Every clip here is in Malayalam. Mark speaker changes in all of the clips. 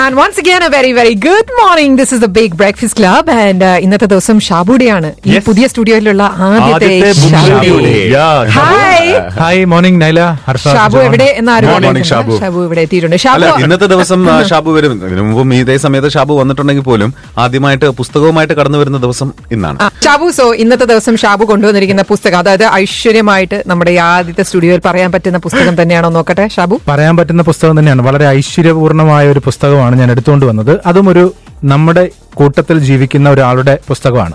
Speaker 1: And once again a very very good morning this is the big Breakfast club And uh, ഇന്നത്തെ ദിവസം ഷാബുഡിയാണ്. ഈ പുതിയ സ്റ്റുഡിയോയിലുള്ള ആദ്യത്തെ hi
Speaker 2: hi morning Naila Harsha
Speaker 1: Shabu എവിടെ എന്ന് ആരും മോർണിംഗ്
Speaker 3: ഷാബു.
Speaker 1: ഷാബു ഇവിടെ എത്തിയിട്ടുണ്ട്.
Speaker 3: അല്ല
Speaker 1: ഷാബു
Speaker 3: ഇന്നത്തെ ദിവസം ഷാബു വരും. ഇതിനു മുമ്പും ഇതേ സമയത്ത് ഷാബു വന്നിട്ടുണ്ടെങ്കിൽ പോലും ആദ്യമായിട്ട് പുസ്തകവുമായിട്ട് കടന്നു വരുന്ന ദിവസം ഇന്നാണ്.
Speaker 1: ഷാബു സോ ഇന്നത്തെ ദിവസം ഷാബു കൊണ്ടുവന്നിരിക്കുന്ന പുസ്തകം അതായത് ഐശ്വര്യമായിട്ട് നമ്മുടെ ആദ്യത്തെ സ്റ്റുഡിയോയിൽ പറയാൻ പറ്റുന്ന പുസ്തകം തന്നെയാണോ നോക്കട്ടെ ഷാബു?
Speaker 2: പറയാൻ പറ്റുന്ന പുസ്തകം തന്നെയാണ്. വളരെ ഐശ്വര്യപൂർണമായ ഒരു പുസ്തകമാണ്. ഞാൻ എടുത്തുകൊണ്ട് വന്നത്. അതും ഒരു നമ്മുടെ കൂട്ടത്തിൽ ജീവിക്കുന്ന ഒരാളുടെ പുസ്തകമാണ്.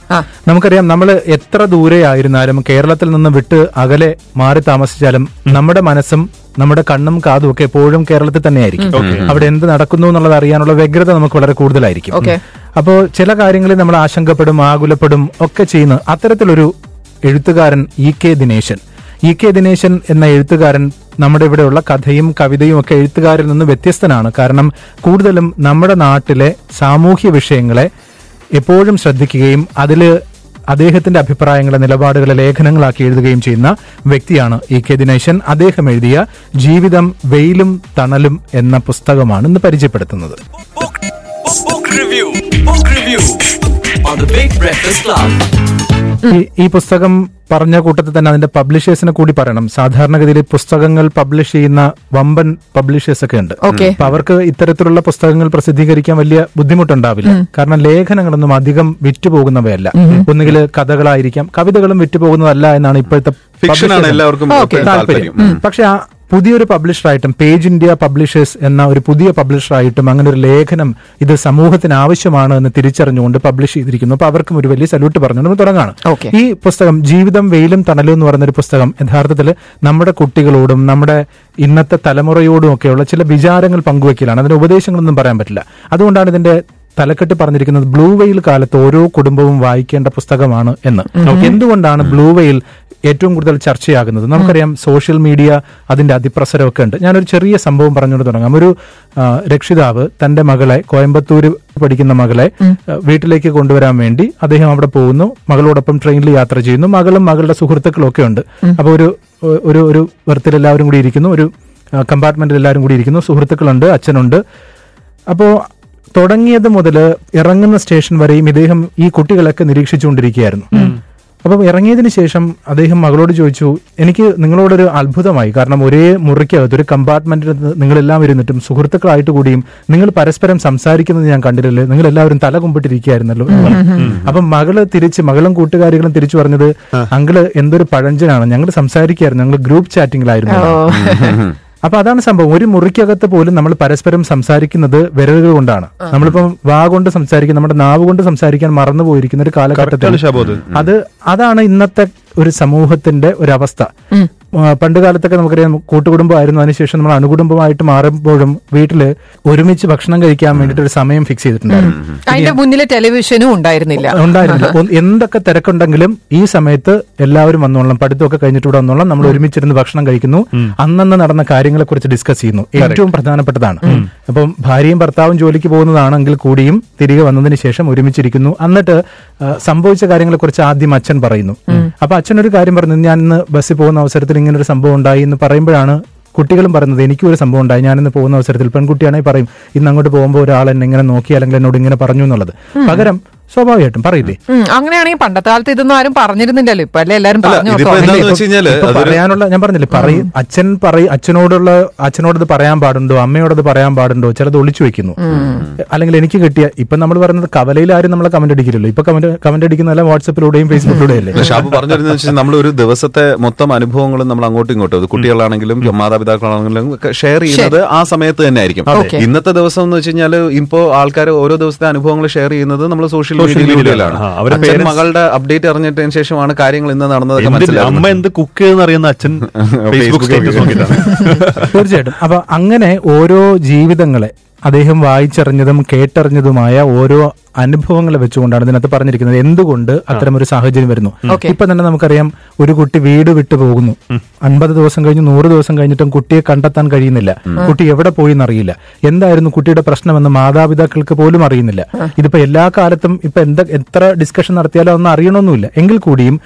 Speaker 2: നമുക്കറിയാം നമ്മൾ എത്ര ദൂരെ ആയിരുന്നാലും കേരളത്തിൽ നിന്ന് വിട്ട് അകലെ മാറി താമസിച്ചാലും നമ്മുടെ മനസ്സും നമ്മുടെ കണ്ണും കാതും ഒക്കെ എപ്പോഴും കേരളത്തിൽ തന്നെയായിരിക്കും. അവിടെ എന്ത് നടക്കുന്നു എന്നുള്ളത് അറിയാനുള്ള വ്യഗ്രത നമുക്ക് വളരെ കൂടുതലായിരിക്കും.
Speaker 1: അപ്പോൾ
Speaker 2: അപ്പോ ചില കാര്യങ്ങളിൽ നമ്മൾ ആശങ്കപ്പെടും ആകുലപ്പെടും ഒക്കെ ചെയ്യുന്ന അത്തരത്തിലൊരു എഴുത്തുകാരൻ E K Dineshan. E K Dineshan എന്ന എഴുത്തുകാരൻ നമ്മുടെ ഇവിടെയുള്ള കഥയും കവിതയും ഒക്കെ എഴുത്തുകാരിൽ നിന്ന് വ്യത്യസ്തനാണ്. കാരണം കൂടുതലും നമ്മുടെ നാട്ടിലെ സാമൂഹ്യ വിഷയങ്ങളെ എപ്പോഴും ശ്രദ്ധിക്കുകയും അതിൽ അദ്ദേഹത്തിന്റെ അഭിപ്രായങ്ങളെ നിലപാടുകളെ ലേഖനങ്ങളാക്കി എഴുതുകയും ചെയ്യുന്ന വ്യക്തിയാണ് ഇ കെ ദിനേശൻ. അദ്ദേഹം എഴുതിയ ജീവിതം വെയിലും തണലും എന്ന പുസ്തകമാണ് ഇന്ന് പരിചയപ്പെടുത്തുന്നത്. ഈ പുസ്തകം പറഞ്ഞ കൂട്ടത്തിൽ തന്നെ അതിന്റെ പബ്ലിഷേഴ്സിനെ കൂടി പറയണം. സാധാരണഗതിയിൽ പുസ്തകങ്ങൾ പബ്ലിഷ് ചെയ്യുന്ന വമ്പൻ പബ്ലിഷേഴ്സ് ഒക്കെ ഉണ്ട്.
Speaker 1: Okay.
Speaker 2: അപ്പൊ അവർക്ക് ഇത്തരത്തിലുള്ള പുസ്തകങ്ങൾ പ്രസിദ്ധീകരിക്കാൻ വലിയ ബുദ്ധിമുട്ടുണ്ടാവില്ല. കാരണം ലേഖനങ്ങളൊന്നും അധികം വിറ്റുപോകുന്നവയല്ല ഒന്നുകിൽ കഥകളായിരിക്കാം കവിതകളും വിറ്റുപോകുന്നതല്ല എന്നാണ് ഇപ്പോഴത്തെ
Speaker 3: ഫിക്ഷൻ ആണ് എല്ലാവർക്കും
Speaker 2: താല്പര്യം.
Speaker 3: താല്പര്യം.
Speaker 2: പക്ഷെ ആ പുതിയൊരു പബ്ലിഷറായിട്ടും പേജ് ഇന്ത്യ പബ്ലിഷേഴ്സ് എന്ന ഒരു പുതിയ പബ്ലിഷറായിട്ടും അങ്ങനെ ഒരു ലേഖനം ഇത് സമൂഹത്തിന് ആവശ്യമാണ് എന്ന് തിരിച്ചറിഞ്ഞുകൊണ്ട് പബ്ലിഷ് ചെയ്തിരിക്കുന്നു. അപ്പൊ അവർക്കും ഒരു വലിയ സല്യൂട്ട് പറഞ്ഞുകൊണ്ട് നമ്മൾ തുടങ്ങാണ്.
Speaker 1: Okay.
Speaker 2: ഈ പുസ്തകം ജീവിതം വെയിലും തണലും എന്ന് പറയുന്ന ഒരു പുസ്തകം യഥാർത്ഥത്തിൽ നമ്മുടെ കുട്ടികളോടും നമ്മുടെ ഇന്നത്തെ തലമുറയോടും ഒക്കെയുള്ള ചില വിചാരങ്ങൾ പങ്കുവയ്ക്കലാണ് അതിന്റെ ഉപദേശങ്ങളൊന്നും പറയാൻ പറ്റില്ല. അതുകൊണ്ടാണ് ഇതിന്റെ തലക്കെട്ട് പറഞ്ഞിരിക്കുന്നത് ബ്ലൂ വെയിൽ കാലത്ത് ഓരോ കുടുംബവും വായിക്കേണ്ട പുസ്തകമാണ് എന്ന്. എന്തുകൊണ്ടാണ് ബ്ലൂ വെയിൽ ഏറ്റവും കൂടുതൽ ചർച്ചയാകുന്നത്? നമുക്കറിയാം സോഷ്യൽ മീഡിയ അതിന്റെ അതിപ്രസരമൊക്കെ ഉണ്ട്. ഞാനൊരു ചെറിയ സംഭവം പറഞ്ഞുകൊണ്ട് തുടങ്ങാം. ഒരു രക്ഷിതാവ് തന്റെ മകളെ കോയമ്പത്തൂര് പഠിക്കുന്ന മകളെ വീട്ടിലേക്ക് കൊണ്ടുവരാൻ വേണ്ടി അദ്ദേഹം അവിടെ പോകുന്നു. മകളോടൊപ്പം ട്രെയിനിൽ യാത്ര ചെയ്യുന്നു. മകളും മകളുടെ സുഹൃത്തുക്കളും ഒക്കെ ഉണ്ട് അപ്പൊ ഒരു ഒരു ഒരു ബർത്തിൽ എല്ലാവരും കൂടി ഇരിക്കുന്നു. ഒരു കമ്പാർട്ട്മെന്റിൽ എല്ലാവരും കൂടി ഇരിക്കുന്നു. സുഹൃത്തുക്കളുണ്ട് അച്ഛനുണ്ട്. അപ്പോ തുടങ്ങിയത് മുതൽ ഇറങ്ങുന്ന സ്റ്റേഷൻ വരെയും ഇദ്ദേഹം ഈ കുട്ടികളൊക്കെ നിരീക്ഷിച്ചുകൊണ്ടിരിക്കുകയായിരുന്നു. അപ്പം ഇറങ്ങിയതിന് ശേഷം അദ്ദേഹം മകളോട് ചോദിച്ചു എനിക്ക് നിങ്ങളോടൊരു അത്ഭുതമായി കാരണം ഒരേ മുറിക്കകത്ത് ഒരു കമ്പാർട്ട്മെന്റിൽ നിങ്ങളെല്ലാം ഇരുന്നിട്ടും സുഹൃത്തുക്കളായിട്ട് കൂടിയും നിങ്ങൾ പരസ്പരം സംസാരിക്കുന്നത് ഞാൻ കണ്ടില്ലല്ലോ നിങ്ങൾ എല്ലാവരും തല കുമ്പിട്ടിരിക്കുകയായിരുന്നല്ലോ. അപ്പം മകൾ തിരിച്ച് മകളും കൂട്ടുകാരികളും തിരിച്ചു പറഞ്ഞത് അങ്കിൾ എന്തൊരു പഴഞ്ചനാണ് ഞങ്ങൾ സംസാരിക്കുകയായിരുന്നു ഞങ്ങൾ ഗ്രൂപ്പ് ചാറ്റിംഗിലായിരുന്നു അപ്പൊ അതാണ് സംഭവം. ഒരു മുറിക്കകത്ത് പോലും നമ്മൾ പരസ്പരം സംസാരിക്കുന്നത് വിരലുകൾ കൊണ്ടാണ്. നമ്മളിപ്പം വാ കൊണ്ട് സംസാരിക്കും നമ്മുടെ നാവ് കൊണ്ട് സംസാരിക്കാൻ മറന്നു പോയിരിക്കുന്ന ഒരു കാലഘട്ടത്തിൽ
Speaker 3: അത്.
Speaker 2: അത് അതാണ് ഇന്നത്തെ ഒരു സമൂഹത്തിന്റെ ഒരു അവസ്ഥ പണ്ട് കാലത്തൊക്കെ നമുക്കറിയാം കൂട്ടുകുടുംബമായിരുന്നു. അതിനുശേഷം നമ്മൾ അണുകുടുംബമായിട്ട് മാറുമ്പോഴും വീട്ടിൽ ഒരുമിച്ച് ഭക്ഷണം കഴിക്കാൻ വേണ്ടിട്ട് ഒരു സമയം ഫിക്സ് ചെയ്തിട്ടുണ്ടായിരുന്നു.
Speaker 1: അതിന്റെ മുന്നിൽ ടെലിവിഷനും ഉണ്ടായിരുന്നില്ല.
Speaker 2: ഉണ്ടായിരുന്നില്ല. എന്തൊക്കെ തിരക്കുണ്ടെങ്കിലും ഈ സമയത്ത് എല്ലാവരും വന്നോളാം പഠിത്തമൊക്കെ കഴിഞ്ഞിട്ട് ഇവിടെ വന്നോളാം നമ്മൾ ഒരുമിച്ചിരുന്ന് ഭക്ഷണം കഴിക്കുന്നു. അന്നന്ന് നടന്ന കാര്യങ്ങളെ കുറിച്ച് ഡിസ്കസ് ചെയ്യുന്നു ഏറ്റവും പ്രധാനപ്പെട്ടതാണ്. അപ്പം ഭാര്യയും ഭർത്താവും ജോലിക്ക് പോകുന്നതാണെങ്കിൽ കൂടിയും തിരികെ വന്നതിന് ശേഷം ഒരുമിച്ചിരിക്കുന്നു. എന്നിട്ട് സംഭവിച്ച കാര്യങ്ങളെ കുറിച്ച് ആദ്യം അച്ഛൻ പറയുന്നു. അപ്പൊ അച്ഛൻ ഒരു കാര്യം പറഞ്ഞു. ഞാൻ ഇന്ന് ബസ്സിൽ പോകുന്ന അവസരത്തിൽ ഇങ്ങനെ ഒരു സംഭവം ഉണ്ടായി എന്ന് പറയുമ്പോഴാണ് കുട്ടികളും പറയുന്നത് എനിക്കും ഒരു സംഭവം ഉണ്ടായി. ഞാനിന്ന് പോകുന്ന അവസരത്തിൽ പെൺകുട്ടിയാണെങ്കിൽ പറയും ഇന്ന് അങ്ങോട്ട് പോകുമ്പോൾ ഒരാൾ എന്നെ ഇങ്ങനെ നോക്കി അല്ലെങ്കിൽ എന്നോട് ഇങ്ങനെ പറഞ്ഞു എന്നുള്ളത്. പകരം സ്വാഭാവികമായിട്ടും. പറയില്ലേ?
Speaker 1: അങ്ങനെയാണെങ്കിൽ പണ്ടത്തെ കാലത്ത് ഇതൊന്നും ആരും പറഞ്ഞിരുന്നില്ലല്ലോ. ഇപ്പൊ അല്ലേ? എല്ലാരും പറഞ്ഞു
Speaker 2: പറയാനുള്ള ഞാൻ പറഞ്ഞില്ലേ പറയും അച്ഛൻ പറയും അച്ഛനോടുള്ള അച്ഛനോടത് പറയാൻ പാടുണ്ടോ? അമ്മയോടത് പറയാൻ പാടുണ്ടോ? ചിലത് ഒളിച്ചു വെക്കുന്നു അല്ലെങ്കിൽ എനിക്ക് കിട്ടിയ ഇപ്പൊ നമ്മൾ പറയുന്നത് കവലയിൽ ആരും നമ്മളെ കമന്റ് അടിക്കില്ലല്ലോ. ഇപ്പൊ കമന്റ് കമന്റ് അടിക്കുന്നതല്ല വാട്സപ്പിലൂടെയും ഫേസ്ബുക്കിലൂടെയും അല്ലേ
Speaker 3: ഷാബു പറഞ്ഞു നമ്മൾ ഒരു ദിവസത്തെ മൊത്തം അനുഭവങ്ങളും നമ്മൾ അങ്ങോട്ടും ഇങ്ങോട്ടും അത് കുട്ടികളാണെങ്കിലും മാതാപിതാക്കളാണെങ്കിലും ഷെയർ ചെയ്യുന്നത് ആ സമയത്ത് തന്നെ ആയിരിക്കും ഇന്നത്തെ ദിവസം എന്ന് വെച്ച് കഴിഞ്ഞാൽ ഇപ്പോ ആൾക്കാർ ഓരോ ദിവസത്തെ അനുഭവങ്ങൾ ഷെയർ ചെയ്യുന്നത് നമ്മൾ സോഷ്യൽ മീഡിയയിലൂടെയാണ് മീഡിയയിലാണ്.
Speaker 4: അവരുടെ
Speaker 3: മകളുടെ അപ്ഡേറ്റ് അറിഞ്ഞിട്ടതിന് ശേഷമാണ് കാര്യങ്ങൾ ഇന്ന് നടന്നതൊക്കെ
Speaker 4: എന്തിന്? അമ്മ എന്ത് കുക്ക് ചെയ്തെന്ന് അറിയുന്ന അച്ഛൻ ഫേസ്ബുക്ക്
Speaker 2: തീർച്ചയായിട്ടും. അപ്പൊ അങ്ങനെ ഓരോ ജീവിതങ്ങളെ അദ്ദേഹം വായിച്ചറിഞ്ഞതും കേട്ടറിഞ്ഞതുമായ ഓരോ അനുഭവങ്ങളെ വെച്ചുകൊണ്ടാണ് ഇതിനകത്ത് പറഞ്ഞിരിക്കുന്നത്. എന്തുകൊണ്ട് അത്തരം ഒരു സാഹചര്യം വരുന്നു. ഇപ്പൊ തന്നെ നമുക്കറിയാം ഒരു കുട്ടി വീട് വിട്ടു പോകുന്നു. അൻപത് ദിവസം കഴിഞ്ഞ് നൂറ് ദിവസം കഴിഞ്ഞിട്ടും കുട്ടിയെ കണ്ടെത്താൻ കഴിയുന്നില്ല. കുട്ടി എവിടെ പോയി എന്നറിയില്ല എന്തായിരുന്നു കുട്ടിയുടെ പ്രശ്നമെന്ന് മാതാപിതാക്കൾക്ക് പോലും അറിയുന്നില്ല. ഇതിപ്പോ എല്ലാ കാലത്തും ഇപ്പൊ എന്താ എത്ര ഡിസ്കഷൻ നടത്തിയാലും അതൊന്നും അറിയണമെന്നില്ല എങ്കിൽ കൂടിയും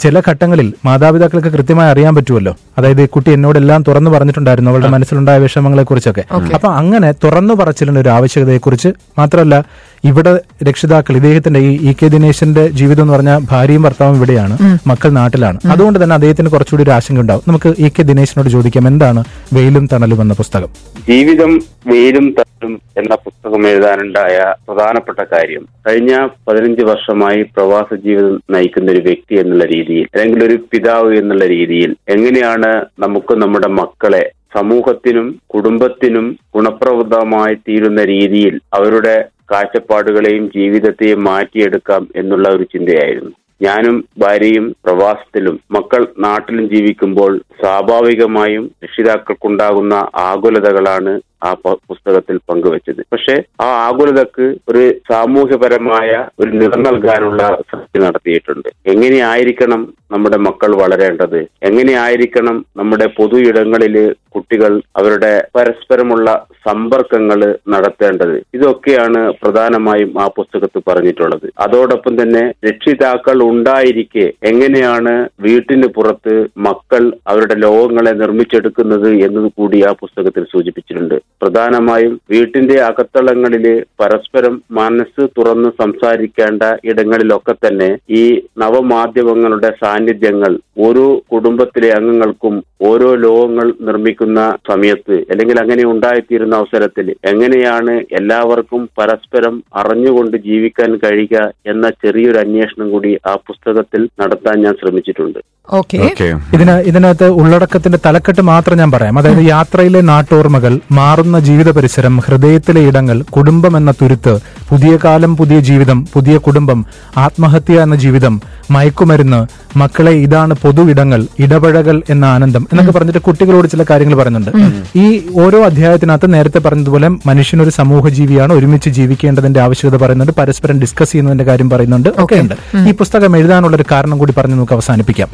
Speaker 2: ചില ഘട്ടങ്ങളിൽ മാതാപിതാക്കൾക്ക് കൃത്യമായി അറിയാൻ പറ്റുമല്ലോ. അതായത് ഈ കുട്ടി എന്നോടെല്ലാം തുറന്നു പറഞ്ഞിട്ടുണ്ടായിരുന്നു അവളുടെ മനസ്സിലുണ്ടായ വിഷമങ്ങളെ കുറിച്ചൊക്കെ അപ്പൊ അങ്ങനെ തുറന്നു പറച്ചിലിന്റെ ഒരു ആവശ്യകതയെക്കുറിച്ച് മാത്രമല്ല ഇവിടെ രക്ഷിതാക്കൾ ഇദ്ദേഹത്തിന്റെ ഈ ഇ കെ ദിനേശന്റെ ജീവിതം എന്ന് പറഞ്ഞാൽ ഭാര്യയും ഭർത്താവും ഇവിടെയാണ് മക്കൾ നാട്ടിലാണ്. അതുകൊണ്ട് തന്നെ അദ്ദേഹത്തിന് കുറച്ചുകൂടി ഒരു ആശങ്ക ഉണ്ടാവും. നമുക്ക് ഇ കെ ദിനേശിനോട് ചോദിക്കാം എന്താണ് വെയിലും തണലും എന്ന പുസ്തകം?
Speaker 5: ജീവിതം വെയിലും തണലും എന്ന പുസ്തകം എഴുതാനുണ്ടായ പ്രധാനപ്പെട്ട കാര്യം. കഴിഞ്ഞ പതിനഞ്ച് വർഷമായി പ്രവാസ ജീവിതം നയിക്കുന്ന ഒരു വ്യക്തി എന്നുള്ള രീതിയിൽ അല്ലെങ്കിൽ ഒരു പിതാവ് എന്നുള്ള രീതിയിൽ എങ്ങനെയാണ് നമുക്ക് നമ്മുടെ മക്കളെ സമൂഹത്തിനും കുടുംബത്തിനും ഗുണപ്രദമായി തീരുന്ന രീതിയിൽ അവരുടെ കാഴ്ചപ്പാടുകളെയും ജീവിതത്തെയും മാറ്റിയെടുക്കാം എന്നുള്ള ഒരു ചിന്തയായിരുന്നു. ഞാനും ഭാര്യയും പ്രവാസത്തിലും മക്കൾ നാട്ടിലും ജീവിക്കുമ്പോൾ സ്വാഭാവികമായും രക്ഷിതാക്കൾക്കുണ്ടാകുന്ന ആകുലതകളാണ് ആ പുസ്തകത്തിൽ പങ്കുവച്ചത്. പക്ഷെ ആ ആകുലതക്ക് ഒരു സാമൂഹ്യപരമായ ഒരു നിറം നൽകാനുള്ള ശ്രദ്ധ നടത്തിയിട്ടുണ്ട്. എങ്ങനെയായിരിക്കണം നമ്മുടെ മക്കൾ വളരേണ്ടത്? എങ്ങനെയായിരിക്കണം നമ്മുടെ പൊതു ഇടങ്ങളിൽ കുട്ടികൾ അവരുടെ പരസ്പരമുള്ള സമ്പർക്കങ്ങൾ നടത്തേണ്ടത്. ഇതൊക്കെയാണ് പ്രധാനമായും ആ പുസ്തകത്ത് പറഞ്ഞിട്ടുള്ളത്. അതോടൊപ്പം തന്നെ രക്ഷിതാക്കൾ ഉണ്ടായിരിക്കെ എങ്ങനെയാണ് വീട്ടിന് പുറത്ത് മക്കൾ അവരുടെ ലോകങ്ങളെ നിർമ്മിച്ചെടുക്കുന്നത് എന്നത് കൂടി ആ പുസ്തകത്തിൽ സൂചിപ്പിച്ചിട്ടുണ്ട്. പ്രധാനമായും വീട്ടിന്റെ അകത്തളങ്ങളിൽ പരസ്പരം മനസ്സ് തുറന്ന് സംസാരിക്കേണ്ട ഇടങ്ങളിലൊക്കെ തന്നെ ഈ നവമാധ്യമങ്ങളുടെ സാന്നിധ്യങ്ങൾ ഓരോ കുടുംബത്തിലെ അംഗങ്ങൾക്കും ഓരോ ലോകങ്ങൾ നിർമ്മിക്കുന്ന സമയത്ത് അല്ലെങ്കിൽ അങ്ങനെ ഉണ്ടായിത്തീരുന്ന അവസരത്തിൽ എങ്ങനെയാണ് എല്ലാവർക്കും പരസ്പരം അറിഞ്ഞുകൊണ്ട് ജീവിക്കാൻ കഴിയുക എന്ന ചെറിയൊരു അന്വേഷണം കൂടി ആ പുസ്തകത്തിൽ നടത്താൻ ഞാൻ ശ്രമിച്ചിട്ടുണ്ട്.
Speaker 1: ഓക്കെ.
Speaker 3: ഓക്കെ.
Speaker 2: ഇതിന് ഇതിനകത്ത് ഉള്ളടക്കത്തിന്റെ തലക്കെട്ട് മാത്രം ഞാൻ പറയാം. അതായത് യാത്രയിലെ നാട്ടോർമ്മകൾ മാറുന്ന ജീവിത പരിസരം ഹൃദയത്തിലെ ഇടങ്ങൾ കുടുംബം എന്ന തുരുത്ത് പുതിയ കാലം പുതിയ ജീവിതം പുതിയ കുടുംബം ആത്മഹത്യ എന്ന ജീവിതം മയക്കുമരുന്ന് മക്കളെ ഇതാണ് പൊതു ഇടങ്ങൾ ഇടപഴകൽ എന്ന ആനന്ദം എന്നൊക്കെ പറഞ്ഞിട്ട് കുട്ടികളോട് ചില കാര്യങ്ങൾ പറയുന്നുണ്ട്. ഈ ഓരോ അധ്യായത്തിനകത്ത് നേരത്തെ പറഞ്ഞതുപോലെ മനുഷ്യൻ ഒരു സമൂഹ ജീവിയാണ് ഒരുമിച്ച് ജീവിക്കേണ്ടതിന്റെ ആവശ്യകത പറയുന്നുണ്ട് പരസ്പരം ഡിസ്കസ് ചെയ്യുന്നതിന്റെ കാര്യം പറയുന്നുണ്ട് ഒക്കെ ഉണ്ട് ഈ പുസ്തകം എഴുതാനുള്ള ഒരു കാരണം കൂടി പറഞ്ഞ് നമുക്ക് അവസാനിപ്പിക്കാം.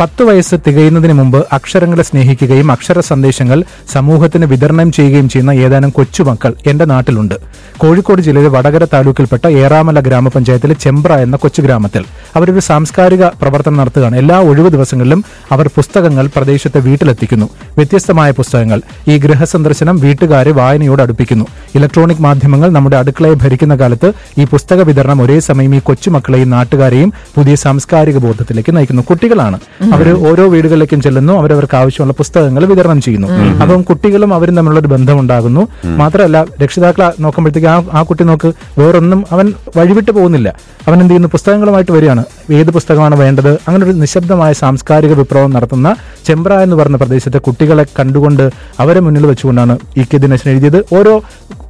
Speaker 2: പത്ത് വയസ്സ് തികയുന്നതിന് മുമ്പ് അക്ഷരങ്ങളെ സ്നേഹിക്കുകയും അക്ഷര സന്ദേശങ്ങൾ സമൂഹത്തിന് വിതരണം ചെയ്യുകയും ചെയ്യുന്ന ഏതാനും കൊച്ചുമക്കൾ എന്റെ നാട്ടിലുണ്ട്. കോഴിക്കോട് ജില്ലയിലെ വടകര താലൂക്കിൽപ്പെട്ട ഏറാമല ഗ്രാമപഞ്ചായത്തിലെ ചെമ്പ്ര എന്ന കൊച്ചു ഗ്രാമത്തിൽ അവരൊരു സാംസ്കാരിക പ്രവർത്തനം നടത്തുകയാണ്. എല്ലാ ഒഴിവു ദിവസങ്ങളിലും അവർ പുസ്തകങ്ങൾ പ്രദേശത്തെ വീട്ടിലെത്തിക്കുന്നു. വ്യത്യസ്തമായ പുസ്തകങ്ങൾ. ഈ ഗൃഹസന്ദർശനം വീട്ടുകാരെ വായനയോട് അടുപ്പിക്കുന്നു. ഇലക്ട്രോണിക് മാധ്യമങ്ങൾ നമ്മുടെ അടുക്കളയെ ഭരിക്കുന്ന കാലത്ത് ഈ പുസ്തക വിതരണം ഒരേ സമയം ഈ കൊച്ചുമക്കളെയും നാട്ടുകാരെയും പുതിയ സാംസ്കാരിക ബോധത്തിലേക്ക് നയിക്കുന്നു. കുട്ടികളാണ്. അവർ ഓരോ വീടുകളിലേക്കും ചെല്ലുന്നു അവരവർക്ക് ആവശ്യമുള്ള പുസ്തകങ്ങൾ വിതരണം ചെയ്യുന്നു. അപ്പം കുട്ടികളും അവരും തമ്മിലുള്ള ഒരു ബന്ധമുണ്ടാകുന്നു മാത്രമല്ല രക്ഷിതാക്കളെ നോക്കുമ്പോഴത്തേക്ക് ആ ആ കുട്ടി നോക്ക് വേറൊന്നും അവൻ വഴിവിട്ട് പോകുന്നില്ല. അവൻ എന്ത് ചെയ്യുന്നു? പുസ്തകങ്ങളുമായിട്ട് വരികയാണ്. ഏത് പുസ്തകമാണ് വേണ്ടത്? അങ്ങനെ ഒരു നിശബ്ദമായ സാംസ്കാരിക വിപ്ലവം നടത്തുന്ന ചെമ്പ്ര എന്ന് പറഞ്ഞ പ്രദേശത്തെ കുട്ടികളെ കണ്ടുകൊണ്ട് അവരെ മുന്നിൽ വെച്ചുകൊണ്ടാണ് ഇ കെ ദിനേശൻ എഴുതിയത്. ഓരോ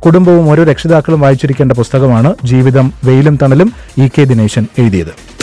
Speaker 2: കുടുംബവും ഓരോ രക്ഷിതാക്കളും വായിച്ചിരിക്കേണ്ട പുസ്തകമാണ് ജീവിതം വെയിലും തണലും ഇ കെ ദിനേശൻ എഴുതിയത്.